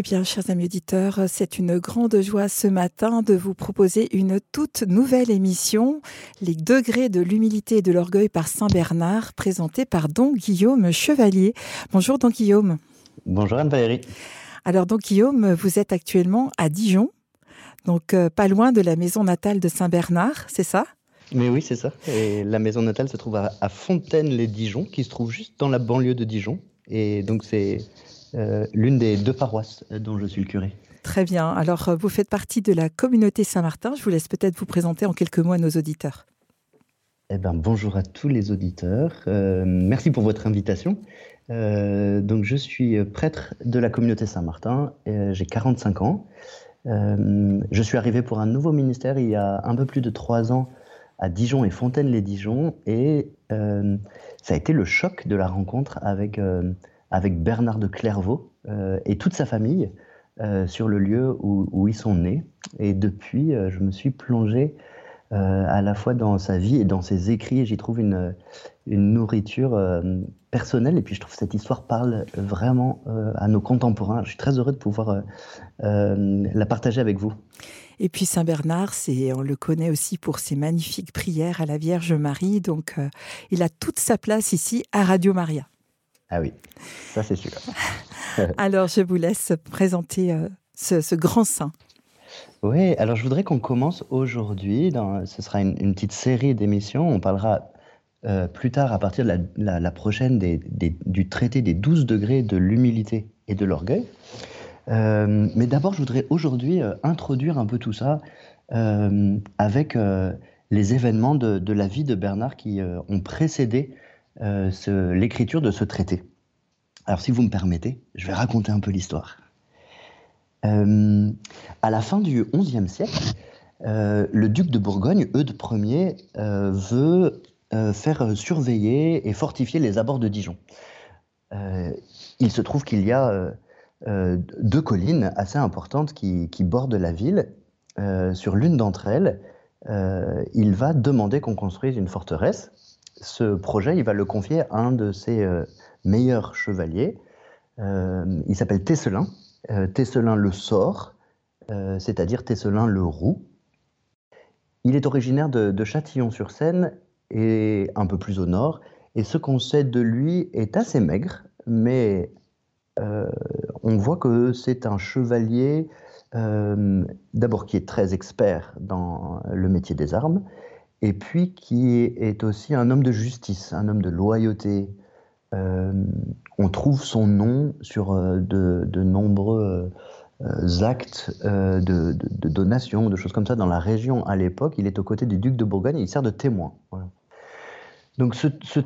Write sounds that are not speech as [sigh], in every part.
Eh bien, chers amis auditeurs, c'est une grande joie ce matin de vous proposer une toute nouvelle émission, Les degrés de l'humilité et de l'orgueil par Saint Bernard, présentée par Don Guillaume Chevalier. Bonjour Don Guillaume. Bonjour Anne-Valérie. Alors Don Guillaume, vous êtes actuellement à Dijon, donc euh, pas loin de la maison natale de Saint Bernard, c'est ça? Mais oui, c'est ça. Et la maison natale se trouve à, Fontaine-les-Dijon, qui se trouve juste dans la banlieue de Dijon. Et donc, c'est euh, l'une des deux paroisses euh, dont je suis le curé. Très bien. Alors, euh, vous faites partie de la communauté Saint-Martin. Je vous laisse peut-être vous présenter en quelques mots à nos auditeurs. Eh ben, bonjour à tous les auditeurs. merci pour votre invitation. donc, je suis prêtre de la communauté Saint-Martin. J'ai 45 ans. je suis arrivé pour un nouveau ministère il y a un peu plus de trois ans à Dijon et Fontaine-les-Dijon. Et ça a été le choc de la rencontre avec avec Bernard de Clairvaux euh, et toute sa famille euh, sur le lieu où, ils sont nés. Et depuis, euh, je me suis plongé à la fois dans sa vie et dans ses écrits. J'y trouve une, nourriture personnelle. Et puis, je trouve que cette histoire parle vraiment à nos contemporains. Je suis très heureux de pouvoir la partager avec vous. Et puis Saint Bernard, on le connaît aussi pour ses magnifiques prières à la Vierge Marie. Donc, il a toute sa place ici à Radio Maria. Ah oui, ça c'est sûr. [laughs] alors je vous laisse présenter euh, ce, grand saint. Oui, alors je voudrais qu'on commence aujourd'hui. Ce sera une, petite série d'émissions. On parlera euh, plus tard, à partir de la, prochaine, du traité des 12 degrés de l'humilité et de l'orgueil. Euh, mais d'abord, je voudrais aujourd'hui introduire un peu tout ça avec les événements de, de, la vie de Bernard qui ont précédé euh, l'écriture de ce traité. Alors si vous me permettez, je vais raconter un peu l'histoire. Euh, à la fin du XIe siècle, euh, le duc de Bourgogne, Eudes Ier, veut faire surveiller et fortifier les abords de Dijon. il se trouve qu'il y a deux collines assez importantes qui, qui bordent la ville. sur l'une d'entre elles, il va demander qu'on construise une forteresse ce projet, il va le confier à un de ses euh, meilleurs chevaliers. Euh, il s'appelle Tesselin. Euh, Tesselin le sort, c'est-à-dire Tesselin le roux. Il est originaire de, Châtillon-sur-Seine et un peu plus au nord. Et ce qu'on sait de lui est assez maigre, mais on voit que c'est un chevalier, d'abord qui est très expert dans le métier des armes, et puis qui est aussi un homme de justice, un homme de loyauté. Euh, on trouve son nom sur euh, de, nombreux euh, actes de, de, donation, de choses comme ça dans la région à l'époque. Il est aux côtés du duc de Bourgogne et il sert de témoin. Donc ce, ce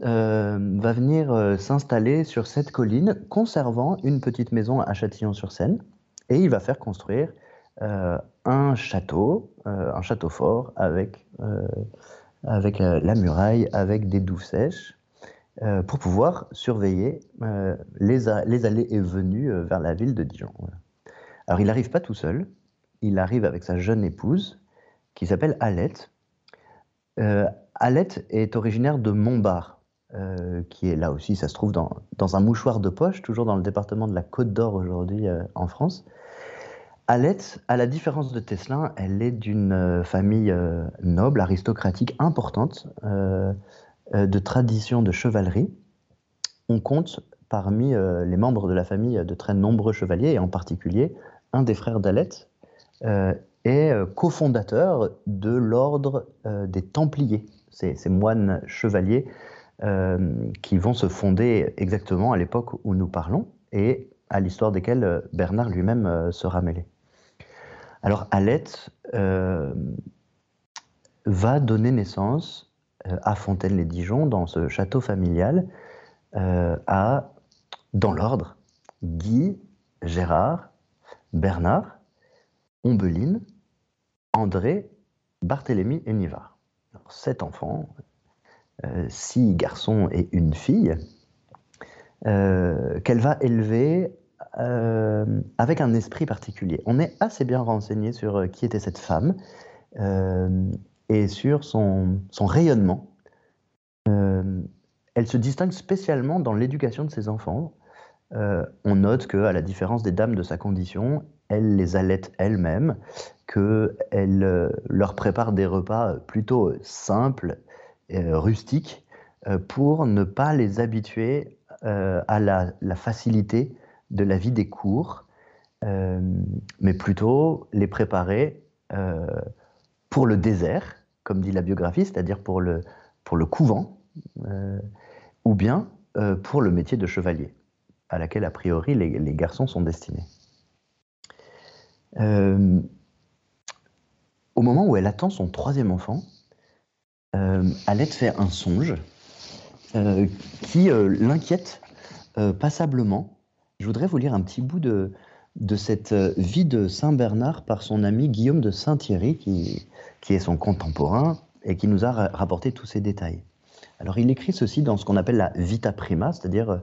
va venir s'installer sur cette colline, conservant une petite maison à Châtillon-sur-Seine, et il va faire construire un château, un château fort avec euh, avec la, muraille, avec des douves sèches, euh, pour pouvoir surveiller euh, les, les, allées et venues vers la ville de Dijon. Alors il n'arrive pas tout seul, il arrive avec sa jeune épouse, qui s'appelle Alette. Alette est originaire de Montbard, qui est là aussi, ça se trouve dans, dans, un mouchoir de poche, toujours dans le département de la Côte d'Or aujourd'hui en France. Alette, à la différence de Tesla, elle est d'une euh, famille euh, noble, aristocratique, importante, euh, de tradition de chevalerie. On compte parmi les membres de la famille de très nombreux chevaliers, et en particulier un des frères d'Alette est cofondateur de l'ordre des Templiers, ces, ces moines chevaliers qui vont se fonder exactement à l'époque où nous parlons et à l'histoire desquels Bernard lui-même sera mêlé. Alors Alette euh, va donner naissance euh, à Fontaine-les-Dijon, dans ce château familial, euh, à, dans l'ordre, Guy, Gérard, Bernard, Ombeline, André, Barthélemy et Nivard. sept enfants, six garçons et une fille, qu'elle va élever euh, avec un esprit particulier. On est assez bien renseigné sur euh, qui était cette femme euh, et sur son, rayonnement. elle se distingue spécialement dans l'éducation de ses enfants. on note qu'à la différence des dames de sa condition, elle les allait elle-même, qu'elle leur prépare des repas plutôt simples, rustiques, pour ne pas les habituer à la, facilité de la vie des cours, mais plutôt les préparer pour le désert, comme dit la biographie, c'est-à-dire pour le, pour le couvent, euh, ou bien euh, pour le métier de chevalier, à laquelle a priori les, garçons sont destinés. Euh, au moment où elle attend son troisième enfant, Alette fait un songe qui l'inquiète passablement. Je voudrais vous lire un petit bout de, de cette vie de Saint Bernard par son ami Guillaume de Saint-Thierry, qui, qui est son contemporain et qui nous a rapporté tous ces détails. Alors il écrit ceci dans ce qu'on appelle la Vita Prima, c'est-à-dire euh,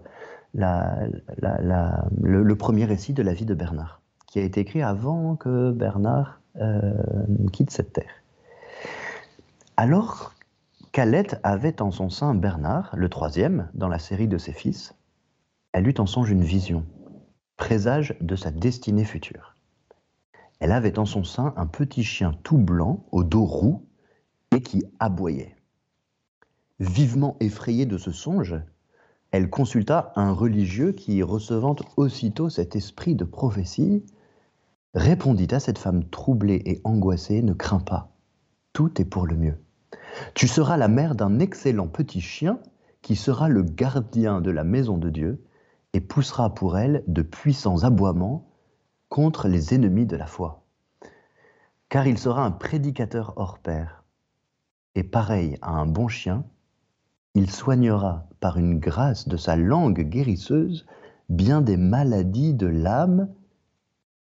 le, premier récit de la vie de Bernard, qui a été écrit avant que Bernard euh, quitte cette terre. Alors qu'Alette avait en son sein Bernard, le troisième dans la série de ses fils, elle eut en songe une vision, présage de sa destinée future. Elle avait en son sein un petit chien tout blanc, au dos roux, et qui aboyait. Vivement effrayée de ce songe, elle consulta un religieux qui, recevant aussitôt cet esprit de prophétie, répondit à cette femme troublée et angoissée, Ne crains pas, tout est pour le mieux. Tu seras la mère d'un excellent petit chien qui sera le gardien de la maison de Dieu et poussera pour elle de puissants aboiements contre les ennemis de la foi. Car il sera un prédicateur hors pair. Et pareil à un bon chien, il soignera par une grâce de sa langue guérisseuse bien des maladies de l'âme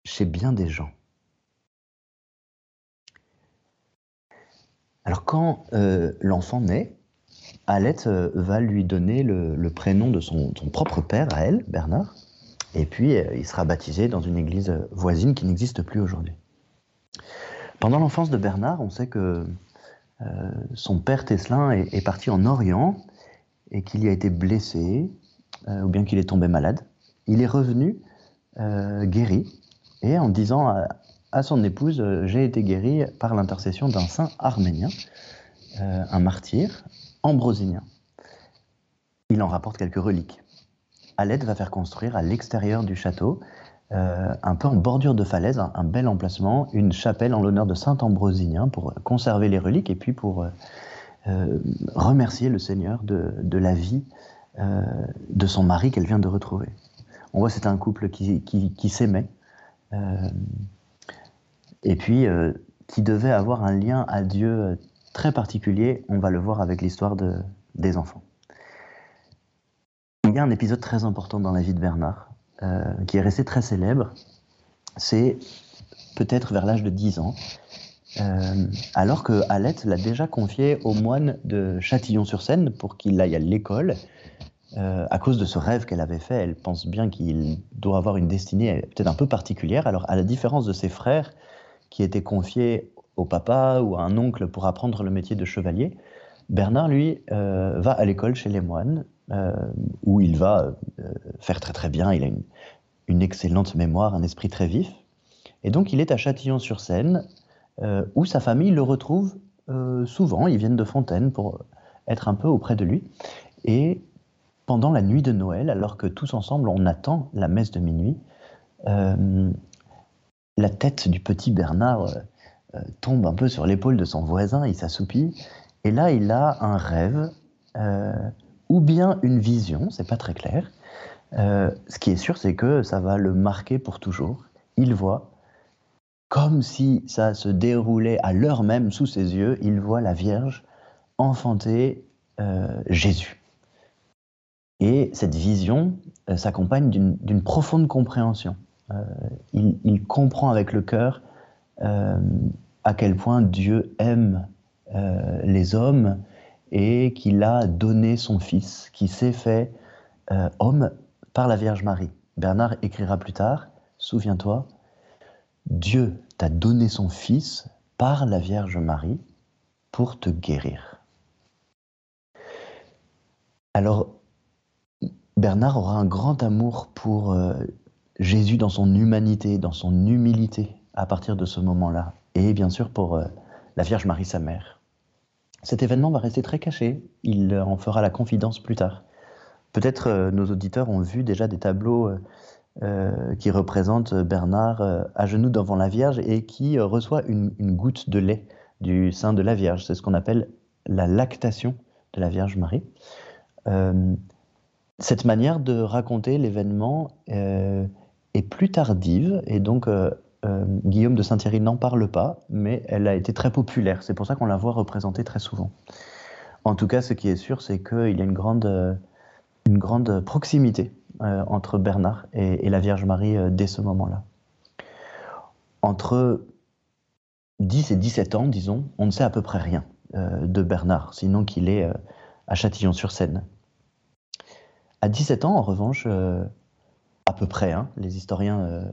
chez bien des gens. Alors quand euh, l'enfant naît, Alette euh, va lui donner le, prénom de son, propre père à elle, Bernard, et puis, euh, il sera baptisé dans une église euh, voisine qui n'existe plus aujourd'hui. Pendant l'enfance de Bernard, on sait que son père Teslin est, parti en Orient et qu'il y a été blessé, ou bien qu'il est tombé malade. Il est revenu guéri, et en disant à son épouse, j'ai été guéri par l'intercession d'un saint arménien, un martyr, ambrosinien. Il en rapporte quelques reliques. Alette va faire construire à l'extérieur du château, euh, un peu en bordure de falaise, un, bel emplacement, une chapelle en l'honneur de Saint Ambrosinien pour conserver les reliques et puis pour euh, euh, remercier le Seigneur de, la vie de son mari qu'elle vient de retrouver. On voit c'est un couple qui s'aimait et puis qui devait avoir un lien à Dieu très particulier. On va le voir avec l'histoire de, des enfants il y a un épisode très important dans la vie de Bernard, euh, qui est resté très célèbre. C'est peut-être vers l'âge de 10 ans, euh, alors que Alette l'a déjà confié au moine de Châtillon-sur-Seine pour qu'il aille à l'école. Euh, à cause de ce rêve qu'elle avait fait, elle pense bien qu'il doit avoir une destinée peut-être un peu particulière. Alors, à la différence de ses frères qui étaient confiés au papa ou à un oncle pour apprendre le métier de chevalier, Bernard, lui, va à l'école chez les moines euh, où il va euh, faire très très bien. Il a une, excellente mémoire, un esprit très vif. Et donc il est à Châtillon-sur-Seine, euh, où sa famille le retrouve souvent. Ils viennent de Fontaine pour être un peu auprès de lui. Et pendant la nuit de Noël, alors que tous ensemble on attend la messe de minuit, la tête du petit Bernard tombe un peu sur l'épaule de son voisin, il s'assoupit, et là il a un rêve ou bien une vision, c'est pas très clair. Euh, ce qui est sûr, c'est que ça va le marquer pour toujours. Il voit, comme si ça se déroulait à l'heure même sous ses yeux, il voit la Vierge enfanter euh, Jésus. Et cette vision euh, s'accompagne d'une profonde compréhension. Il, il, comprend avec le cœur à quel point Dieu aime les hommes et qu'il a donné son fils, qui s'est fait euh, homme par la Vierge Marie. Bernard écrira plus tard, souviens-toi, Dieu t'a donné son fils par la Vierge Marie pour te guérir. Alors, Bernard aura un grand amour pour Jésus dans son humanité, dans son humilité à partir de ce moment-là, et bien sûr pour la Vierge Marie, sa mère. Cet événement va rester très caché, il en fera la confidence plus tard. Peut-être nos auditeurs ont vu déjà des tableaux euh, qui représente Bernard euh, à genoux devant la Vierge et qui euh, reçoit une, goutte de lait du sein de la Vierge. C'est ce qu'on appelle la lactation de la Vierge Marie. cette manière de raconter l'événement est plus tardive et donc Guillaume de Saint-Thierry n'en parle pas, mais elle a été très populaire. C'est pour ça qu'on la voit représentée très souvent. En tout cas, ce qui est sûr, c'est qu'il y a une grande, grande proximité euh, entre Bernard et, la Vierge Marie euh, dès ce moment-là. Entre 10 et 17 ans, disons, on ne sait à peu près rien euh, de Bernard, sinon qu'il est à Châtillon-sur-Seine. À 17 ans, en revanche, à peu près, hein, les historiens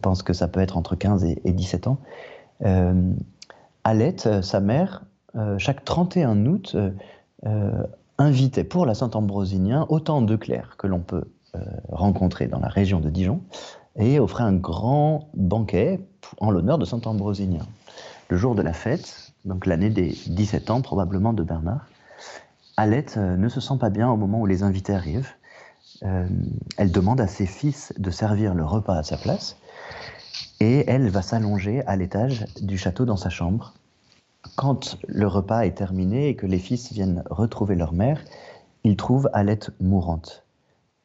pensent que ça peut être entre 15 et, 17 ans, Alette, sa mère, chaque 31 août, invitait pour la Saint-Ambrosinien autant de clercs que l'on peut euh, rencontrer dans la région de Dijon et offrait un grand banquet en l'honneur de Saint-Ambrosinien. Le jour de la fête, donc l'année des 17 ans probablement de Bernard, Alette euh, ne se sent pas bien au moment où les invités arrivent. Euh, elle demande à ses fils de servir le repas à sa place et elle va s'allonger à l'étage du château dans sa chambre quand le repas est terminé et que les fils viennent retrouver leur mère, ils trouvent Alette mourante.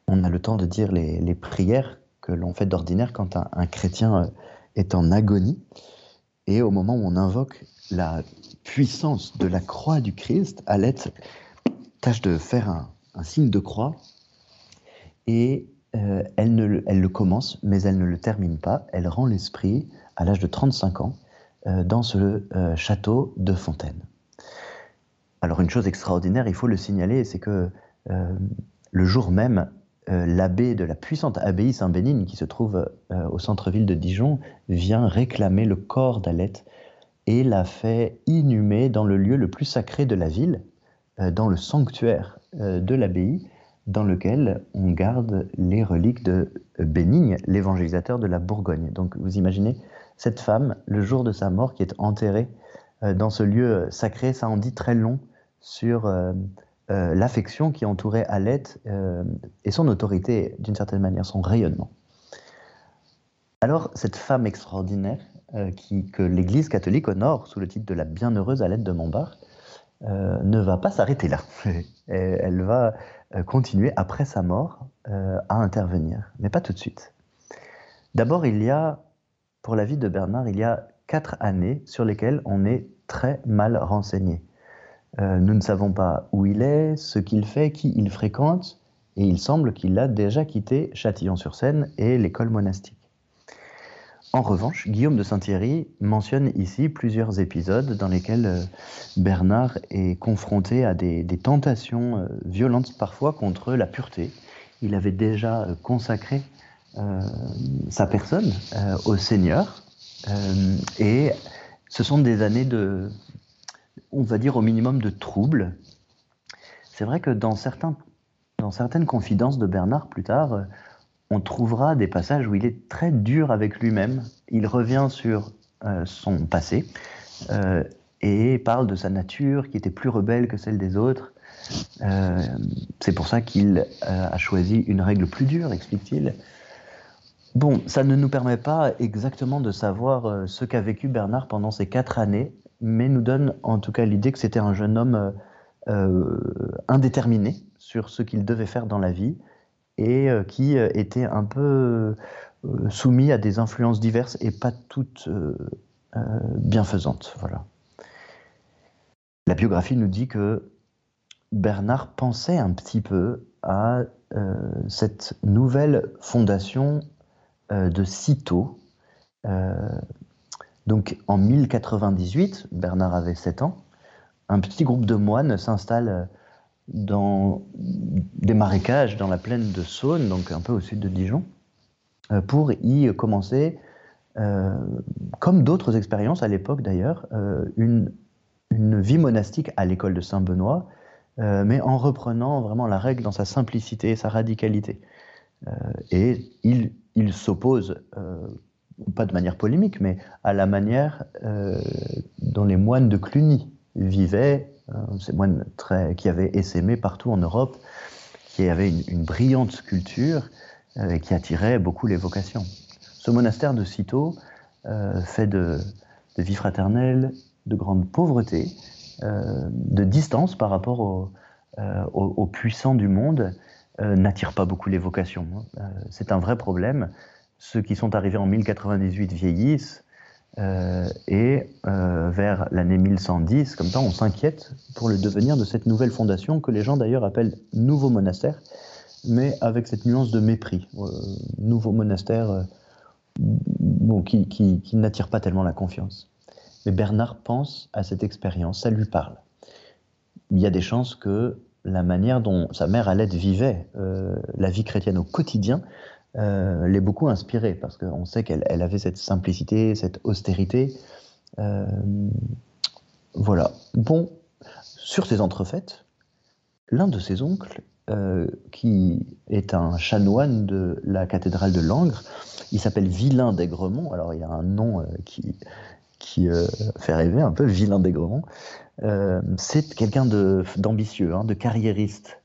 On a le temps de dire les, prières que l'on fait d'ordinaire quand un, chrétien euh, est en agonie. Et au moment où on invoque la puissance de la croix du Christ, Alette tâche de faire un, signe de croix et euh, elle, le commence, mais elle ne le termine pas. Elle rend l'esprit à l'âge de 35 ans euh, dans ce euh, château de Fontaine. Alors une chose extraordinaire, il faut le signaler, c'est que le jour même, l'abbé de la puissante abbaye Saint-Bénigne, qui se trouve au centre-ville de Dijon, vient réclamer le corps d'Alette et l'a fait inhumer dans le lieu le plus sacré de la ville, dans le sanctuaire de l'abbaye, dans lequel on garde les reliques de Bénigne, l'évangélisateur de la Bourgogne. Donc vous imaginez cette femme, le jour de sa mort, qui est enterrée euh, dans ce lieu sacré, ça en dit très long sur euh, euh, l'affection qui entourait Alette et son autorité, d'une certaine manière, son rayonnement. Alors, cette femme extraordinaire, qui, que l'Église catholique honore sous le titre de la bienheureuse Alette de Montbard, ne va pas s'arrêter là. [laughs] elle va continuer, après sa mort, à intervenir, mais pas tout de suite. D'abord, il y a pour la vie de Bernard, il y a quatre années sur lesquelles on est très mal renseigné. Euh, nous ne savons pas où il est, ce qu'il fait, qui il fréquente, et il semble qu'il a déjà quitté Châtillon-sur-Seine et l'école monastique. En revanche, Guillaume de Saint-Thierry mentionne ici plusieurs épisodes dans lesquels euh, Bernard est confronté à des, tentations euh, violentes parfois contre la pureté. Il avait déjà consacré euh, sa personne au Seigneur. Et ce sont des années de, on va dire au minimum de troubles. C'est vrai que dans, certains, dans certaines confidences de Bernard plus tard, on trouvera des passages où il est très dur avec lui-même. Il revient sur son passé et parle de sa nature qui était plus rebelle que celle des autres. c'est pour ça qu'il a choisi une règle plus dure, explique-t-il. Bon, ça ne nous permet pas exactement de savoir euh, ce qu'a vécu Bernard pendant ces quatre années, mais nous donne en tout cas l'idée que c'était un jeune homme euh, euh, indéterminé sur ce qu'il devait faire dans la vie et qui était un peu soumis à des influences diverses et pas toutes bienfaisantes. Voilà. La biographie nous dit que Bernard pensait un petit peu à cette nouvelle fondation euh, de Cîteaux. Euh, donc en 1098, Bernard avait 7 ans, un petit groupe de moines s'installe dans des marécages dans la plaine de Saône, donc un peu au sud de Dijon, euh, pour y commencer, comme d'autres expériences à l'époque d'ailleurs, une, une, vie monastique à l'école de Saint-Benoît, mais en reprenant vraiment la règle dans sa simplicité et sa radicalité. et il, il s'oppose, pas de manière polémique, mais à la manière dont les moines de Cluny vivaient, ces moines très, qui avaient essaimé partout en Europe, qui avaient une, brillante culture et qui attirait beaucoup les vocations. Ce monastère de Cîteaux fait de, vie fraternelle, de grande pauvreté, euh, de distance par rapport euh, aux, puissants du monde, euh, n'attire pas beaucoup les vocations. Hein. c'est un vrai problème. Ceux qui sont arrivés en 1098 vieillissent, et vers l'année 1110, comme ça, on s'inquiète pour le devenir de cette nouvelle fondation que les gens d'ailleurs appellent nouveau monastère, mais avec cette nuance de mépris. nouveau monastère bon, qui, qui, n'attire pas tellement la confiance. Mais Bernard pense à cette expérience, ça lui parle. Il y a des chances que la manière dont sa mère Alette vivait euh, la vie chrétienne au quotidien euh, l'ait beaucoup inspirée, parce qu'on sait qu'elle avait cette simplicité, cette austérité. Euh, voilà. Bon, sur ces entrefaites, l'un de ses oncles, qui est un chanoine de la cathédrale de Langres, il s'appelle Vilain d'Aigremont. Alors il a un nom qui, qui euh, fait rêver un peu, vilain d'aigrement. Euh, c'est quelqu'un d'ambitieux, hein, de carriériste.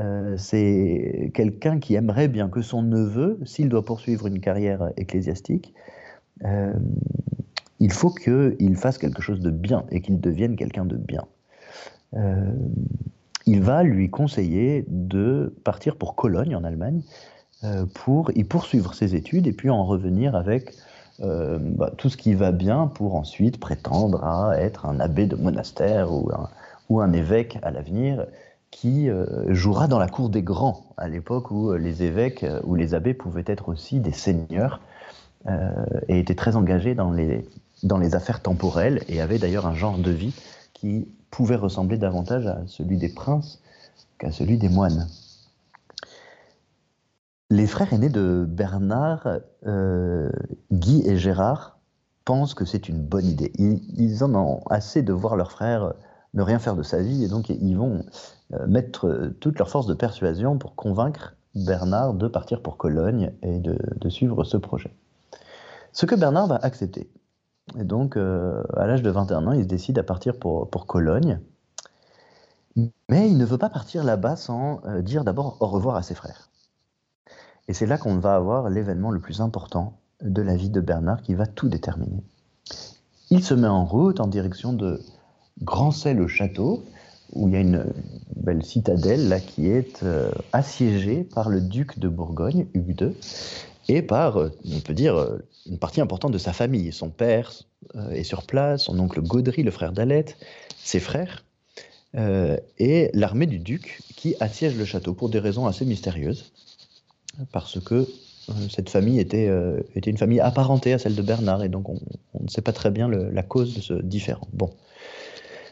Euh, c'est quelqu'un qui aimerait bien que son neveu, s'il doit poursuivre une carrière ecclésiastique, il faut qu'il fasse quelque chose de bien et qu'il devienne quelqu'un de bien. il va lui conseiller de partir pour Cologne en Allemagne pour y poursuivre ses études et puis en revenir avec euh, bah, tout ce qui va bien pour ensuite prétendre à être un abbé de monastère ou un évêque à l'avenir qui euh, jouera dans la cour des grands, à l'époque où les évêques euh, ou les abbés pouvaient être aussi des seigneurs et étaient très engagés dans les, dans les affaires temporelles et avaient d'ailleurs un genre de vie qui pouvait ressembler davantage à celui des princes qu'à celui des moines. Les frères aînés de Bernard, euh, Guy et Gérard, pensent que c'est une bonne idée. Ils, en ont assez de voir leur frère ne rien faire de sa vie et donc ils vont euh, mettre toute leur force de persuasion pour convaincre Bernard de partir pour Cologne et de, suivre ce projet. Ce que Bernard va accepter. Et donc, euh, à l'âge de 21 ans, il se décide à partir pour, pour Cologne. Mais il ne veut pas partir là-bas sans dire d'abord au revoir à ses frères. Et c'est là qu'on va avoir l'événement le plus important de la vie de Bernard qui va tout déterminer. Il se met en route en direction de Grancey-le-Château, où il y a une belle citadelle là, qui est euh, assiégée par le duc de Bourgogne, Hugues II, et par, euh, on peut dire, euh, une partie importante de sa famille. Son père est sur place, son oncle Gaudry, le frère d'Alette, ses frères, et l'armée du duc qui assiège le château pour des raisons assez mystérieuses parce que cette famille était, était une famille apparentée à celle de Bernard, et donc on, ne sait pas très bien la cause de ce différent. Bon.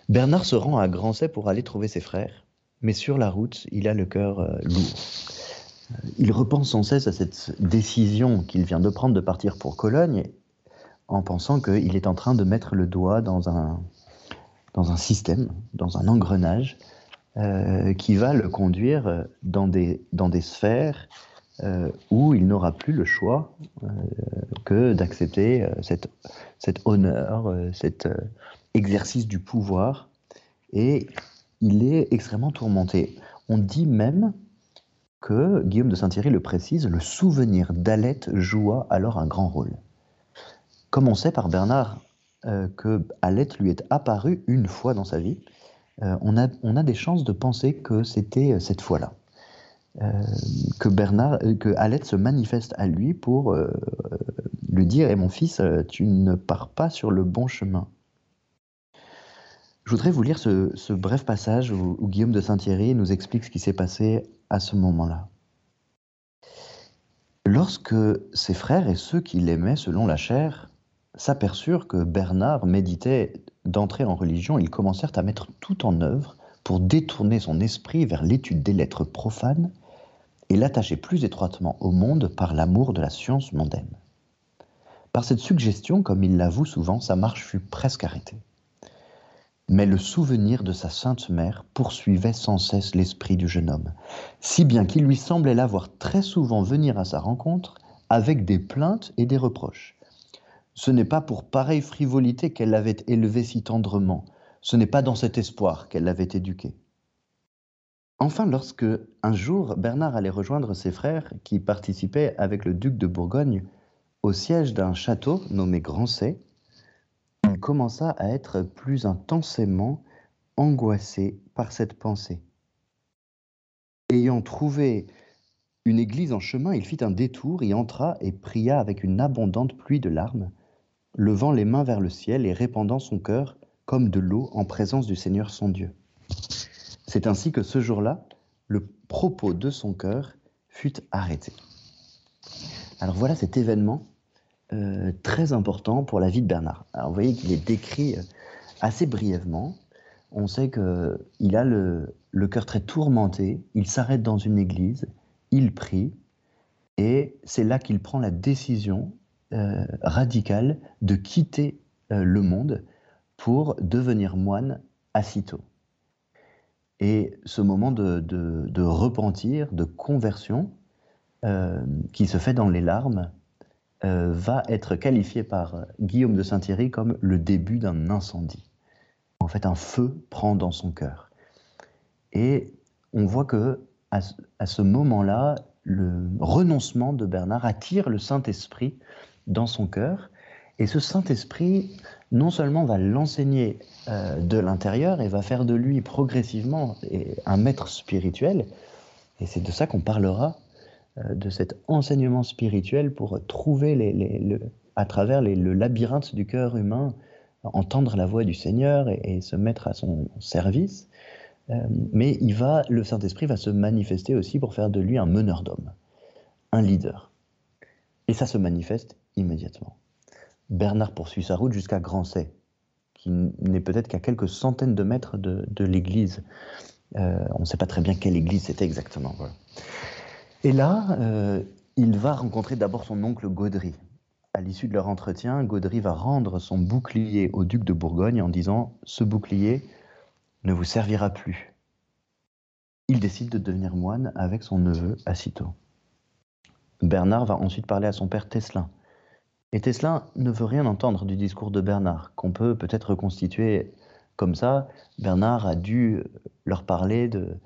Bernard se rend à Grancey pour aller trouver ses frères, mais sur la route, il a le cœur euh, lourd. Il repense sans cesse à cette décision qu'il vient de prendre de partir pour Cologne, en pensant qu'il est en train de mettre le doigt dans un, dans un système, dans un engrenage, qui va le conduire dans des, dans des sphères euh, où il n'aura plus le choix euh, que d'accepter euh, cet, honneur, cet exercice du pouvoir. Et il est extrêmement tourmenté. On dit même que, Guillaume de Saint-Thierry le précise, le souvenir d'Alette joua alors un grand rôle. Comme on sait par Bernard que Alette lui est apparue une fois dans sa vie, on, a, on a des chances de penser que c'était cette fois-là. Euh, que Bernard, euh, que Alette se manifeste à lui pour euh, lui dire "Et eh, mon fils, tu ne pars pas sur le bon chemin." Je voudrais vous lire ce, bref passage où, Guillaume de Saint-Thierry nous explique ce qui s'est passé à ce moment-là. Lorsque ses frères et ceux qui l'aimaient selon la chair s'aperçurent que Bernard méditait d'entrer en religion, ils commencèrent à mettre tout en œuvre pour détourner son esprit vers l'étude des lettres profanes et l'attacher plus étroitement au monde par l'amour de la science mondaine. Par cette suggestion, comme il l'avoue souvent, sa marche fut presque arrêtée. Mais le souvenir de sa sainte mère poursuivait sans cesse l'esprit du jeune homme, si bien qu'il lui semblait la voir très souvent venir à sa rencontre avec des plaintes et des reproches. Ce n'est pas pour pareille frivolité qu'elle l'avait élevé si tendrement, ce n'est pas dans cet espoir qu'elle l'avait éduqué. Enfin, lorsque, un jour, Bernard allait rejoindre ses frères qui participaient avec le duc de Bourgogne au siège d'un château nommé Grancey, commença à être plus intensément angoissé par cette pensée. Ayant trouvé une église en chemin, il fit un détour, y entra et pria avec une abondante pluie de larmes, levant les mains vers le ciel et répandant son cœur comme de l'eau en présence du Seigneur son Dieu. C'est ainsi que ce jour-là, le propos de son cœur fut arrêté. Alors voilà cet événement euh, très important pour la vie de Bernard. Alors vous voyez qu'il est décrit euh, assez brièvement. On sait qu'il a le, cœur très tourmenté, il s'arrête dans une église, il prie, et c'est là qu'il prend la décision euh, radicale de quitter le monde pour devenir moine à. Et ce moment de, repentir, de conversion, qui se fait dans les larmes, euh, va être qualifié par Guillaume de Saint-Thierry comme le début d'un incendie. En fait, un feu prend dans son cœur. Et on voit que à, à ce moment-là, le renoncement de Bernard attire le Saint-Esprit dans son cœur. Et ce Saint-Esprit non seulement va l'enseigner euh, de l'intérieur et va faire de lui progressivement un maître spirituel, et c'est de ça qu'on parlera, euh, de cet enseignement spirituel pour trouver les, à travers le labyrinthe du cœur humain, entendre la voix du Seigneur et, se mettre à son service. Euh, mais il va, le Saint-Esprit va se manifester aussi pour faire de lui un meneur d'hommes, un leader. Et ça se manifeste immédiatement. Bernard poursuit sa route jusqu'à Grancey, qui n'est peut-être qu'à quelques centaines de mètres de, l'église. Euh, on ne sait pas très bien quelle église c'était exactement. Et là, euh, il va rencontrer d'abord son oncle Gaudry. À l'issue de leur entretien, Gaudry va rendre son bouclier au duc de Bourgogne en disant Ce bouclier ne vous servira plus. Il décide de devenir moine avec son neveu Acito. Bernard va ensuite parler à son père Teslin et Tesla ne veut rien entendre du discours de Bernard, qu'on peut peut-être reconstituer comme ça. Bernard a dû leur parler de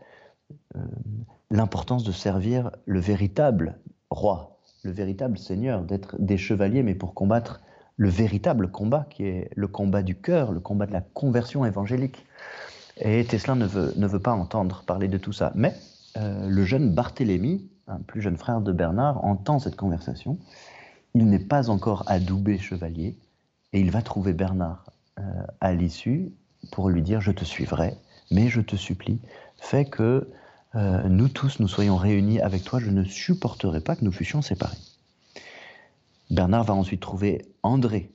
l'importance de servir le véritable roi, le véritable seigneur, d'être des chevaliers, mais pour combattre le véritable combat, qui est le combat du cœur, le combat de la conversion évangélique. Et Tesla ne veut, ne veut pas entendre parler de tout ça. Mais euh, le jeune Barthélemy, un plus jeune frère de Bernard, entend cette conversation il n'est pas encore adoubé chevalier, et il va trouver Bernard euh, à l'issue pour lui dire Je te suivrai, mais je te supplie, fais que euh, nous tous nous soyons réunis avec toi, je ne supporterai pas que nous fussions séparés. Bernard va ensuite trouver André,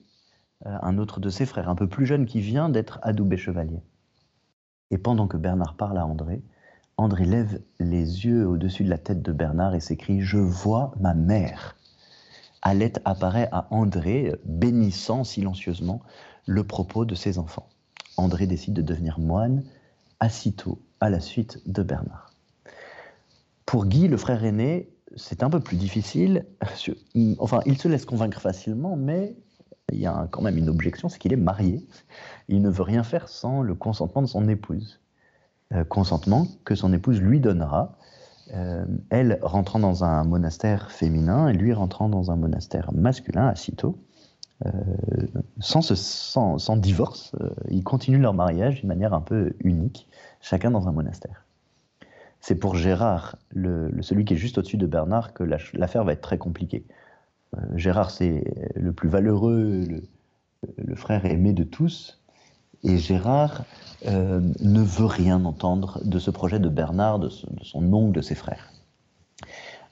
euh, un autre de ses frères, un peu plus jeune, qui vient d'être adoubé chevalier. Et pendant que Bernard parle à André, André lève les yeux au-dessus de la tête de Bernard et s'écrie Je vois ma mère. Alette apparaît à André, bénissant silencieusement le propos de ses enfants. André décide de devenir moine, aussitôt à la suite de Bernard. Pour Guy, le frère aîné, c'est un peu plus difficile. Enfin, il se laisse convaincre facilement, mais il y a quand même une objection, c'est qu'il est marié. Il ne veut rien faire sans le consentement de son épouse. Euh, consentement que son épouse lui donnera euh, elle rentrant dans un monastère féminin et lui rentrant dans un monastère masculin à Cîteaux. Euh, sans, divorce, euh, ils continuent leur mariage d'une manière un peu unique, chacun dans un monastère. C'est pour Gérard, celui qui est juste au-dessus de Bernard, que l'affaire va être très compliquée. Gérard, c'est le plus valeureux, le, frère aimé de tous, et Gérard euh, ne veut rien entendre de ce projet de Bernard, de, son oncle, de ses frères.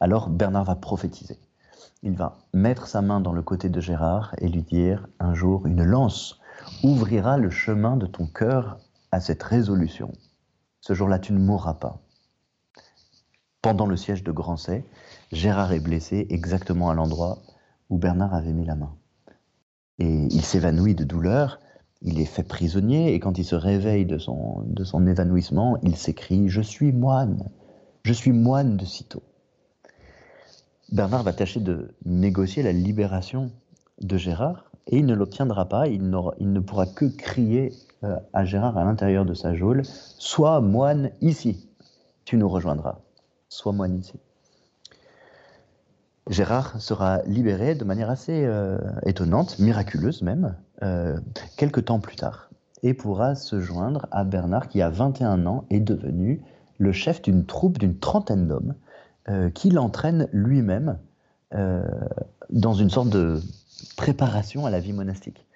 Alors Bernard va prophétiser. Il va mettre sa main dans le côté de Gérard et lui dire un jour, une lance ouvrira le chemin de ton cœur à cette résolution. Ce jour-là, tu ne mourras pas. Pendant le siège de Grancey, Gérard est blessé exactement à l'endroit où Bernard avait mis la main. Et il s'évanouit de douleur, il est fait prisonnier et quand il se réveille de son, de son évanouissement, il s'écrie ⁇ Je suis moine, je suis moine de Cîteaux ⁇ Bernard va tâcher de négocier la libération de Gérard et il ne l'obtiendra pas, il, ne pourra que crier euh, à Gérard à l'intérieur de sa geôle ⁇ Sois moine ici, tu nous rejoindras, sois moine ici ⁇ Gérard sera libéré de manière assez euh, étonnante, miraculeuse même, euh, quelques temps plus tard, et pourra se joindre à Bernard qui, à 21 ans, est devenu le chef d'une troupe d'une trentaine d'hommes qui l'entraîne lui-même dans une sorte de préparation à la vie monastique.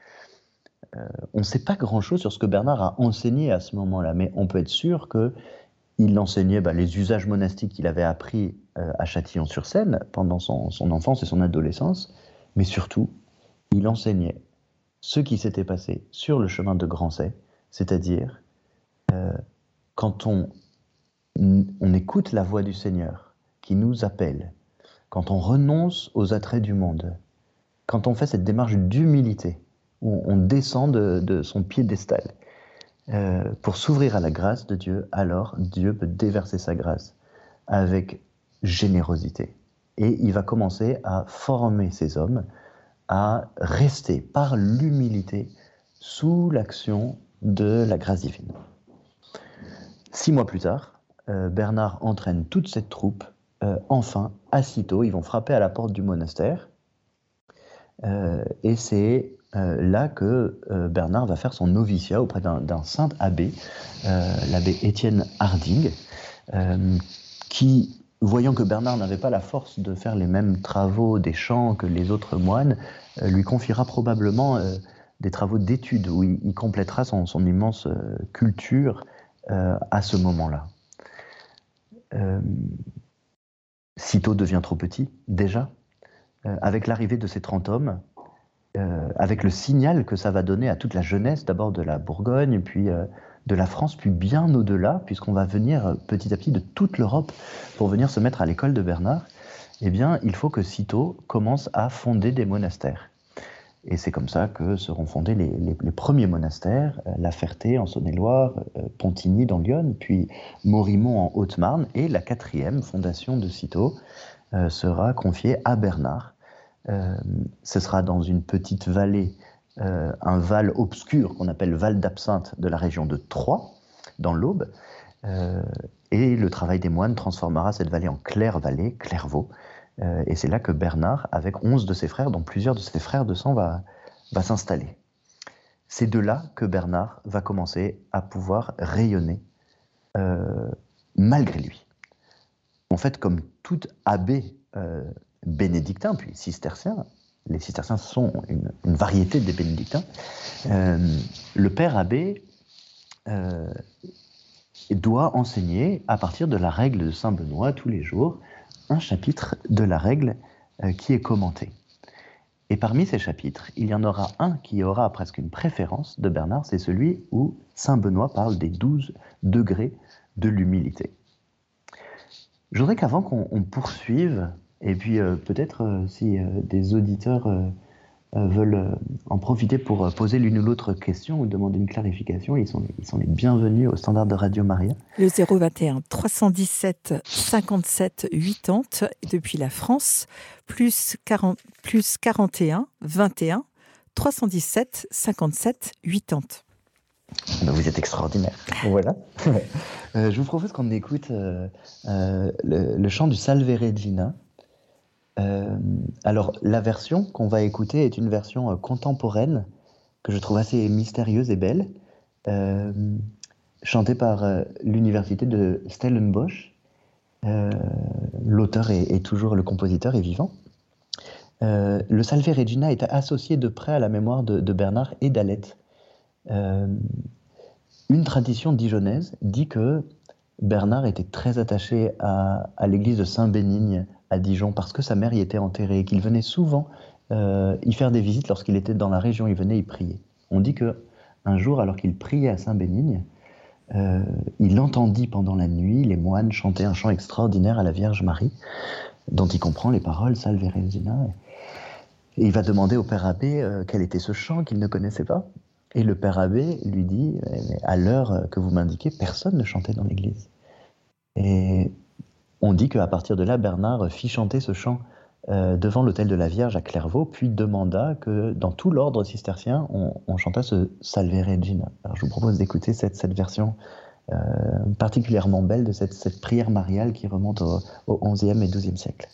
on ne sait pas grand-chose sur ce que Bernard a enseigné à ce moment-là, mais on peut être sûr que il enseignait bah, les usages monastiques qu'il avait appris euh, à Châtillon-sur-Seine pendant son, enfance et son adolescence, mais surtout, il enseignait ce qui s'était passé sur le chemin de Grancey, c'est-à-dire euh, quand on écoute la voix du Seigneur qui nous appelle, quand on renonce aux attraits du monde, quand on fait cette démarche d'humilité, où on descend de, son piédestal, euh, pour s'ouvrir à la grâce de Dieu, alors Dieu peut déverser sa grâce avec générosité. Et il va commencer à former ces hommes à rester par l'humilité sous l'action de la grâce divine. Six mois plus tard, euh, Bernard entraîne toute cette troupe euh, enfin à Cîteaux. Ils vont frapper à la porte du monastère. et c'est euh, là que euh, Bernard va faire son noviciat auprès d'un saint abbé, euh, l'abbé Étienne Harding, qui, voyant que Bernard n'avait pas la force de faire les mêmes travaux des champs que les autres moines, lui confiera probablement des travaux d'études où il, complétera son, immense culture à ce moment-là. Cîteaux devient trop petit, déjà. avec l'arrivée de ces 30 hommes, euh, avec le signal que ça va donner à toute la jeunesse, d'abord de la Bourgogne, puis euh, de la France, puis bien au-delà, puisqu'on va venir euh, petit à petit de toute l'Europe pour venir se mettre à l'école de Bernard, eh bien, il faut que Cîteaux commence à fonder des monastères. Et c'est comme ça que seront fondés les, premiers monastères, La Ferté en Saône-et-Loire, Pontigny dans Lyon, puis Morimont en Haute-Marne, et la quatrième fondation de Cîteaux sera confiée à Bernard, euh, ce sera dans une petite vallée, euh, un val obscur qu'on appelle Val d'Absinthe de la région de Troyes, dans l'Aube. Euh, et le travail des moines transformera cette vallée en claire vallée, Clairvaux. Et c'est là que Bernard, avec onze de ses frères, dont plusieurs de ses frères de sang, va, va s'installer. C'est de là que Bernard va commencer à pouvoir rayonner malgré lui. En fait, comme tout abbé bénédictins, puis cisterciens. Les cisterciens sont une, variété des bénédictins. Euh, le père abbé euh, doit enseigner, à partir de la règle de Saint Benoît, tous les jours, un chapitre de la règle euh, qui est commenté. Et parmi ces chapitres, il y en aura un qui aura presque une préférence de Bernard, c'est celui où Saint Benoît parle des douze degrés de l'humilité. Je voudrais qu'avant qu'on poursuive et puis euh, peut-être euh, si des auditeurs veulent en profiter pour poser l'une ou l'autre question ou demander une clarification, ils sont, ils sont les bienvenus au standard de Radio Maria. Le 021 317 57 80 depuis la France, plus, 40, plus 41 21 317 57 80. Vous êtes extraordinaire. Voilà. [laughs] je vous propose qu'on écoute le, le, chant du Salve Regina euh, alors, la version qu'on va écouter est une version euh, contemporaine que je trouve assez mystérieuse et belle, euh, chantée par l'université de Stellenbosch. L'auteur est, toujours le compositeur est vivant. le Salve Regina est associé de près à la mémoire de, Bernard et d'Alette. une tradition dijonnaise dit que Bernard était très attaché à, à l'église de Saint-Bénigne à Dijon parce que sa mère y était enterrée et qu'il venait souvent euh, y faire des visites lorsqu'il était dans la région, il venait y prier. On dit que un jour, alors qu'il priait à Saint-Bénigne, euh, il entendit pendant la nuit les moines chanter un chant extraordinaire à la Vierge Marie, dont il comprend les paroles Salve Regina. Il va demander au père abbé euh, quel était ce chant qu'il ne connaissait pas. Et le père abbé lui dit, à l'heure que vous m'indiquez, personne ne chantait dans l'église. Et on dit qu'à partir de là, Bernard fit chanter ce chant euh, devant l'hôtel de la Vierge à Clairvaux, puis demanda que dans tout l'ordre cistercien, on, chanta ce Salve Regina. Je vous propose d'écouter cette, version euh, particulièrement belle de cette, cette, prière mariale qui remonte au, au 11e et 12e siècle.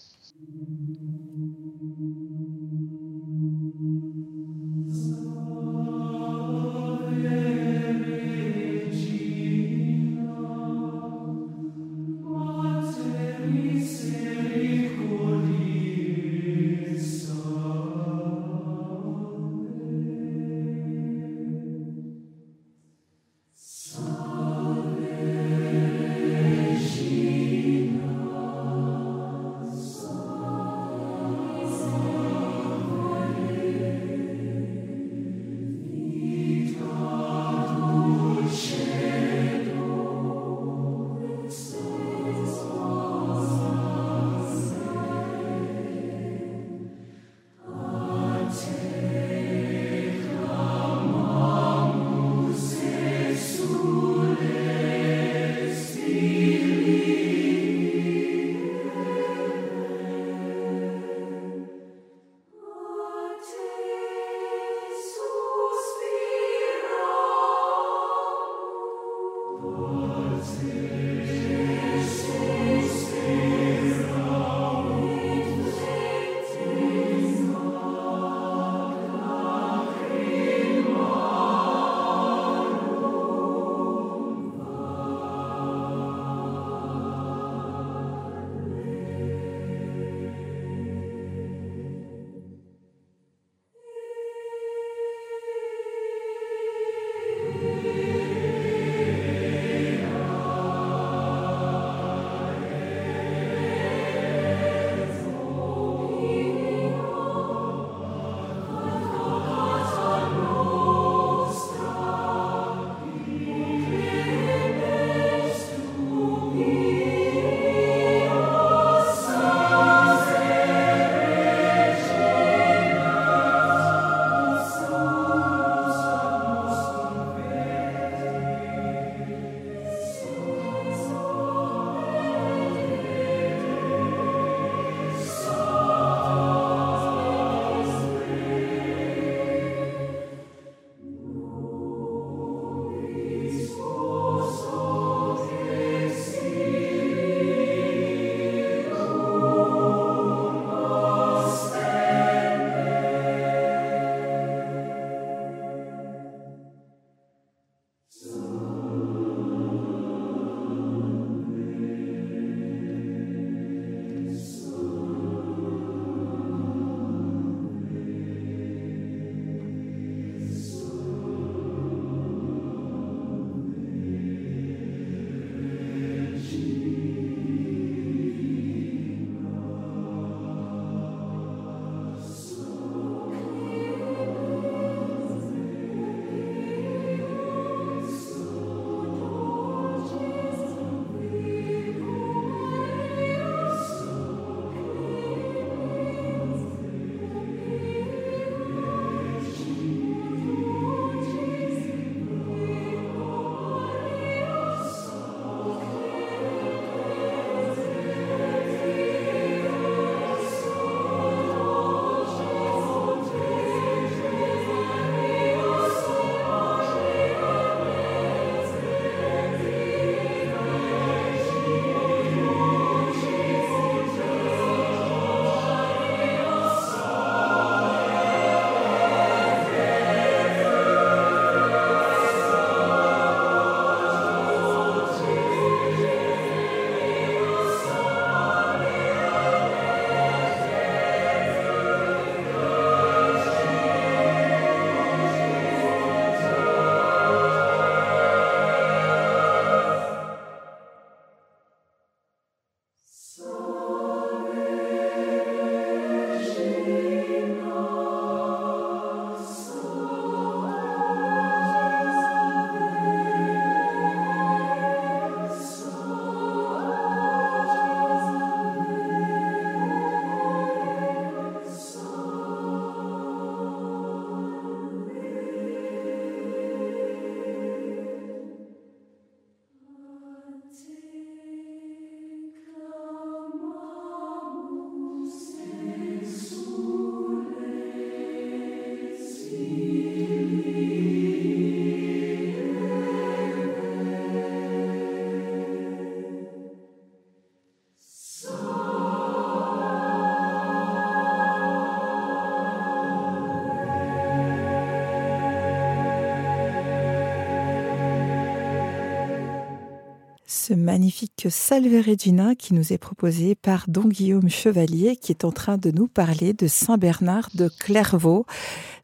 Ce magnifique Salve Regina qui nous est proposé par Don Guillaume Chevalier qui est en train de nous parler de Saint Bernard de Clairvaux.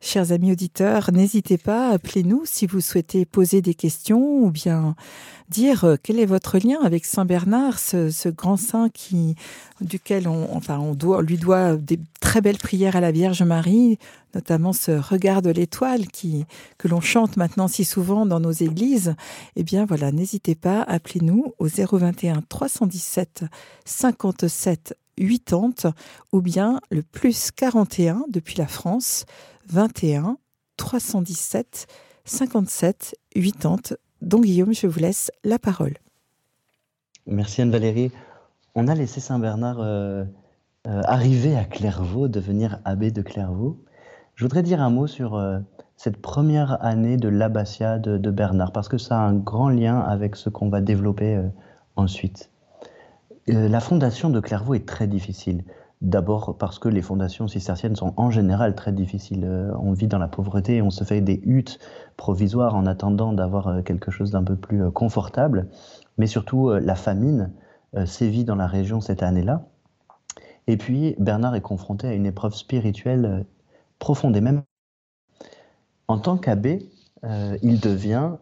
Chers amis auditeurs, n'hésitez pas, appelez-nous si vous souhaitez poser des questions ou bien dire euh, quel est votre lien avec Saint Bernard, ce, grand saint qui, duquel on, enfin, on, doit, lui doit des très belles prières à la Vierge Marie, notamment ce regard de l'étoile qui, que l'on chante maintenant si souvent dans nos églises. Eh bien voilà, n'hésitez pas, appelez-nous au 021 317 57 80 ou bien le plus 41 depuis la France 21 317 57 80 donc Guillaume, je vous laisse la parole. Merci Anne-Valérie. On a laissé Saint-Bernard euh, euh, arriver à Clairvaux, devenir abbé de Clairvaux. Je voudrais dire un mot sur euh, cette première année de l'abbatiat de, de, Bernard, parce que ça a un grand lien avec ce qu'on va développer ensuite. la fondation de Clairvaux est très difficile. D'abord parce que les fondations cisterciennes sont en général très difficiles. Euh, on vit dans la pauvreté, on se fait des huttes provisoires en attendant d'avoir euh, quelque chose d'un peu plus euh, confortable. Mais surtout, la famine sévit dans la région cette année-là. Et puis, Bernard est confronté à une épreuve spirituelle profonde et même. En tant qu'abbé, il devient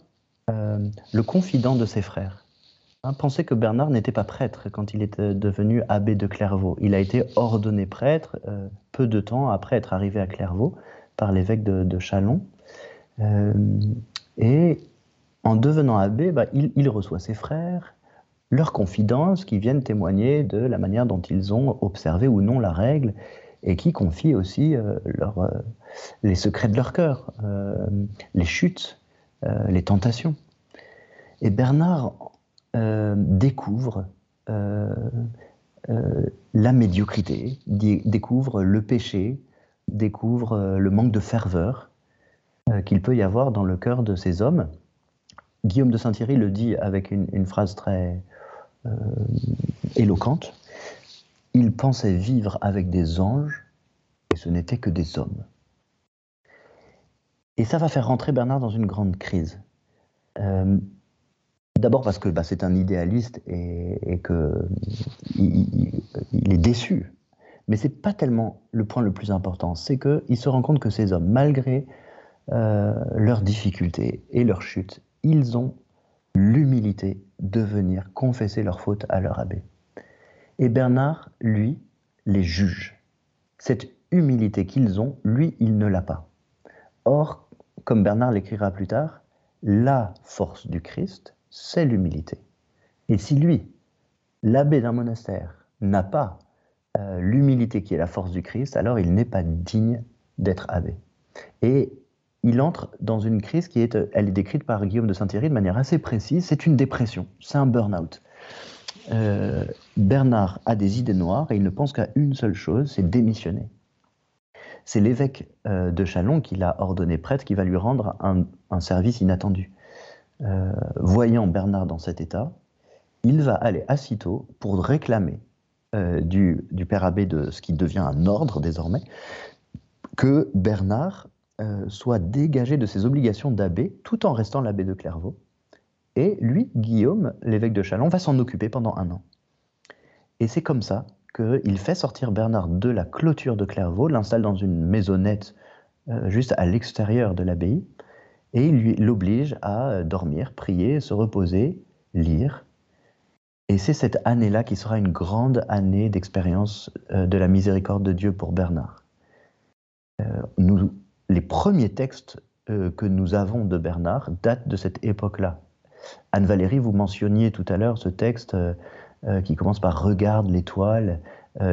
le confident de ses frères. Hein, pensez que Bernard n'était pas prêtre quand il est euh, devenu abbé de Clairvaux. Il a été ordonné prêtre euh, peu de temps après être arrivé à Clairvaux par l'évêque de, Chalon. Euh, et en devenant abbé, bah, il, reçoit ses frères, leurs confidences qui viennent témoigner de la manière dont ils ont observé ou non la règle et qui confient aussi les secrets de leur cœur, les chutes, les tentations. Et Bernard, euh, découvre euh, euh, la médiocrité, découvre le péché, découvre le manque de ferveur qu'il peut y avoir dans le cœur de ces hommes. Guillaume de Saint-Thierry le dit avec une, phrase très éloquente. Il pensait vivre avec des anges et ce n'était que des hommes. Et ça va faire rentrer Bernard dans une grande crise. D'abord parce que bah, c'est un idéaliste et, qu'il il, est déçu. Mais c'est pas tellement le point le plus important. C'est qu'il se rend compte que ces hommes, malgré euh, leurs difficultés et leurs chutes, ils ont l'humilité de venir confesser leurs fautes à leur abbé. Et Bernard, lui, les juge. Cette humilité qu'ils ont, lui, il ne l'a pas. Or, comme Bernard l'écrira plus tard, la force du Christ, c'est l'humilité. Et si lui, l'abbé d'un monastère, n'a pas euh, l'humilité qui est la force du Christ, alors il n'est pas digne d'être abbé. Et il entre dans une crise qui est, elle est décrite par Guillaume de Saint-Thierry de manière assez précise, c'est une dépression, c'est un burn-out. Euh, Bernard a des idées noires et il ne pense qu'à une seule chose, c'est démissionner. C'est l'évêque euh, de Chalon qui l'a ordonné prêtre qui va lui rendre un service inattendu. Euh, voyant Bernard dans cet état, il va aller à pour réclamer du, père abbé de ce qui devient un ordre désormais, que Bernard soit dégagé de ses obligations d'abbé tout en restant l'abbé de Clairvaux. Et lui, Guillaume, l'évêque de Chalon, va s'en occuper pendant un an. Et c'est comme ça qu'il fait sortir Bernard de la clôture de Clairvaux, l'installe dans une maisonnette juste à l'extérieur de l'abbaye, et il l'oblige à euh, dormir, prier, se reposer, lire. Et c'est cette année-là qui sera une grande année d'expérience euh, de la miséricorde de Dieu pour Bernard. Euh, les premiers textes que nous avons de Bernard datent de cette époque-là. Anne-Valérie, vous mentionniez tout à l'heure ce texte qui commence par Regarde l'étoile,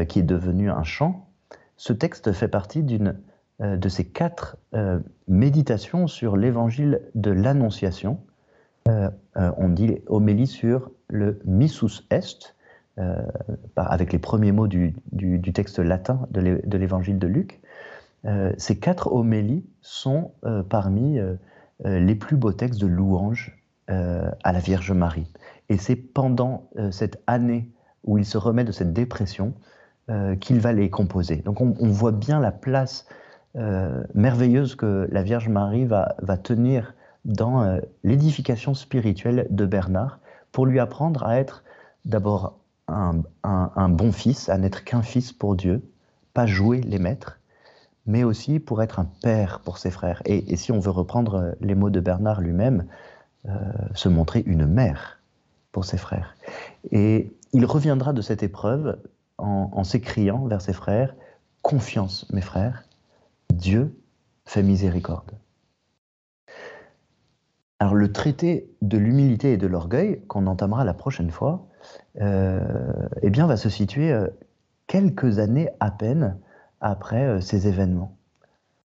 qui est devenu un chant. Ce texte fait partie d'une euh, de ces quatre euh, méditations sur l'évangile de l'Annonciation. Euh, on dit homélie sur le missus est, avec les premiers mots du, texte latin de l'évangile de Luc. ces quatre homélies sont parmi les plus beaux textes de louange à la Vierge Marie. Et c'est pendant cette année où il se remet de cette dépression qu'il va les composer. Donc on, voit bien la place euh, merveilleuse que la Vierge Marie va, tenir dans euh, l'édification spirituelle de Bernard pour lui apprendre à être d'abord un, bon fils, à n'être qu'un fils pour Dieu, pas jouer les maîtres, mais aussi pour être un père pour ses frères. Et, si on veut reprendre les mots de Bernard lui-même, euh, se montrer une mère pour ses frères. Et il reviendra de cette épreuve en s'écriant vers ses frères, Confiance, mes frères, Dieu fait miséricorde. Alors le traité de l'humilité et de l'orgueil, qu'on entamera la prochaine fois, euh, eh bien, va se situer euh, quelques années à peine après ces événements.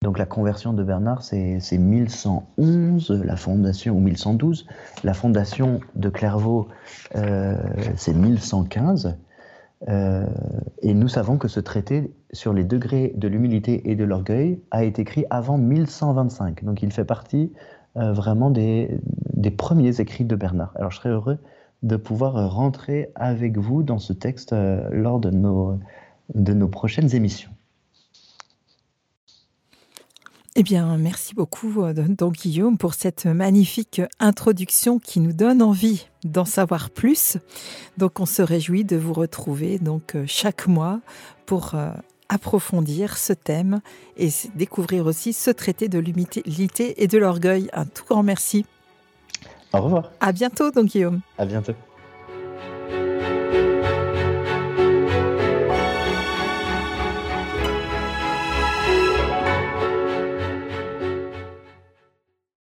Donc la conversion de Bernard, c'est 1111, la fondation, ou 1112. La fondation de Clairvaux, c'est 1115. et nous savons que ce traité sur les degrés de l'humilité et de l'orgueil a été écrit avant 1125. Donc il fait partie euh, vraiment des, premiers écrits de Bernard. Alors je serais heureux de pouvoir euh, rentrer avec vous dans ce texte euh, lors de nos, de nos prochaines émissions. Eh bien, merci beaucoup, Don Guillaume, pour cette magnifique introduction qui nous donne envie d'en savoir plus. Donc, on se réjouit de vous retrouver donc chaque mois pour approfondir ce thème et découvrir aussi ce traité de l'humilité et de l'orgueil. Un tout grand merci. Au revoir. À bientôt, donc Guillaume. À bientôt.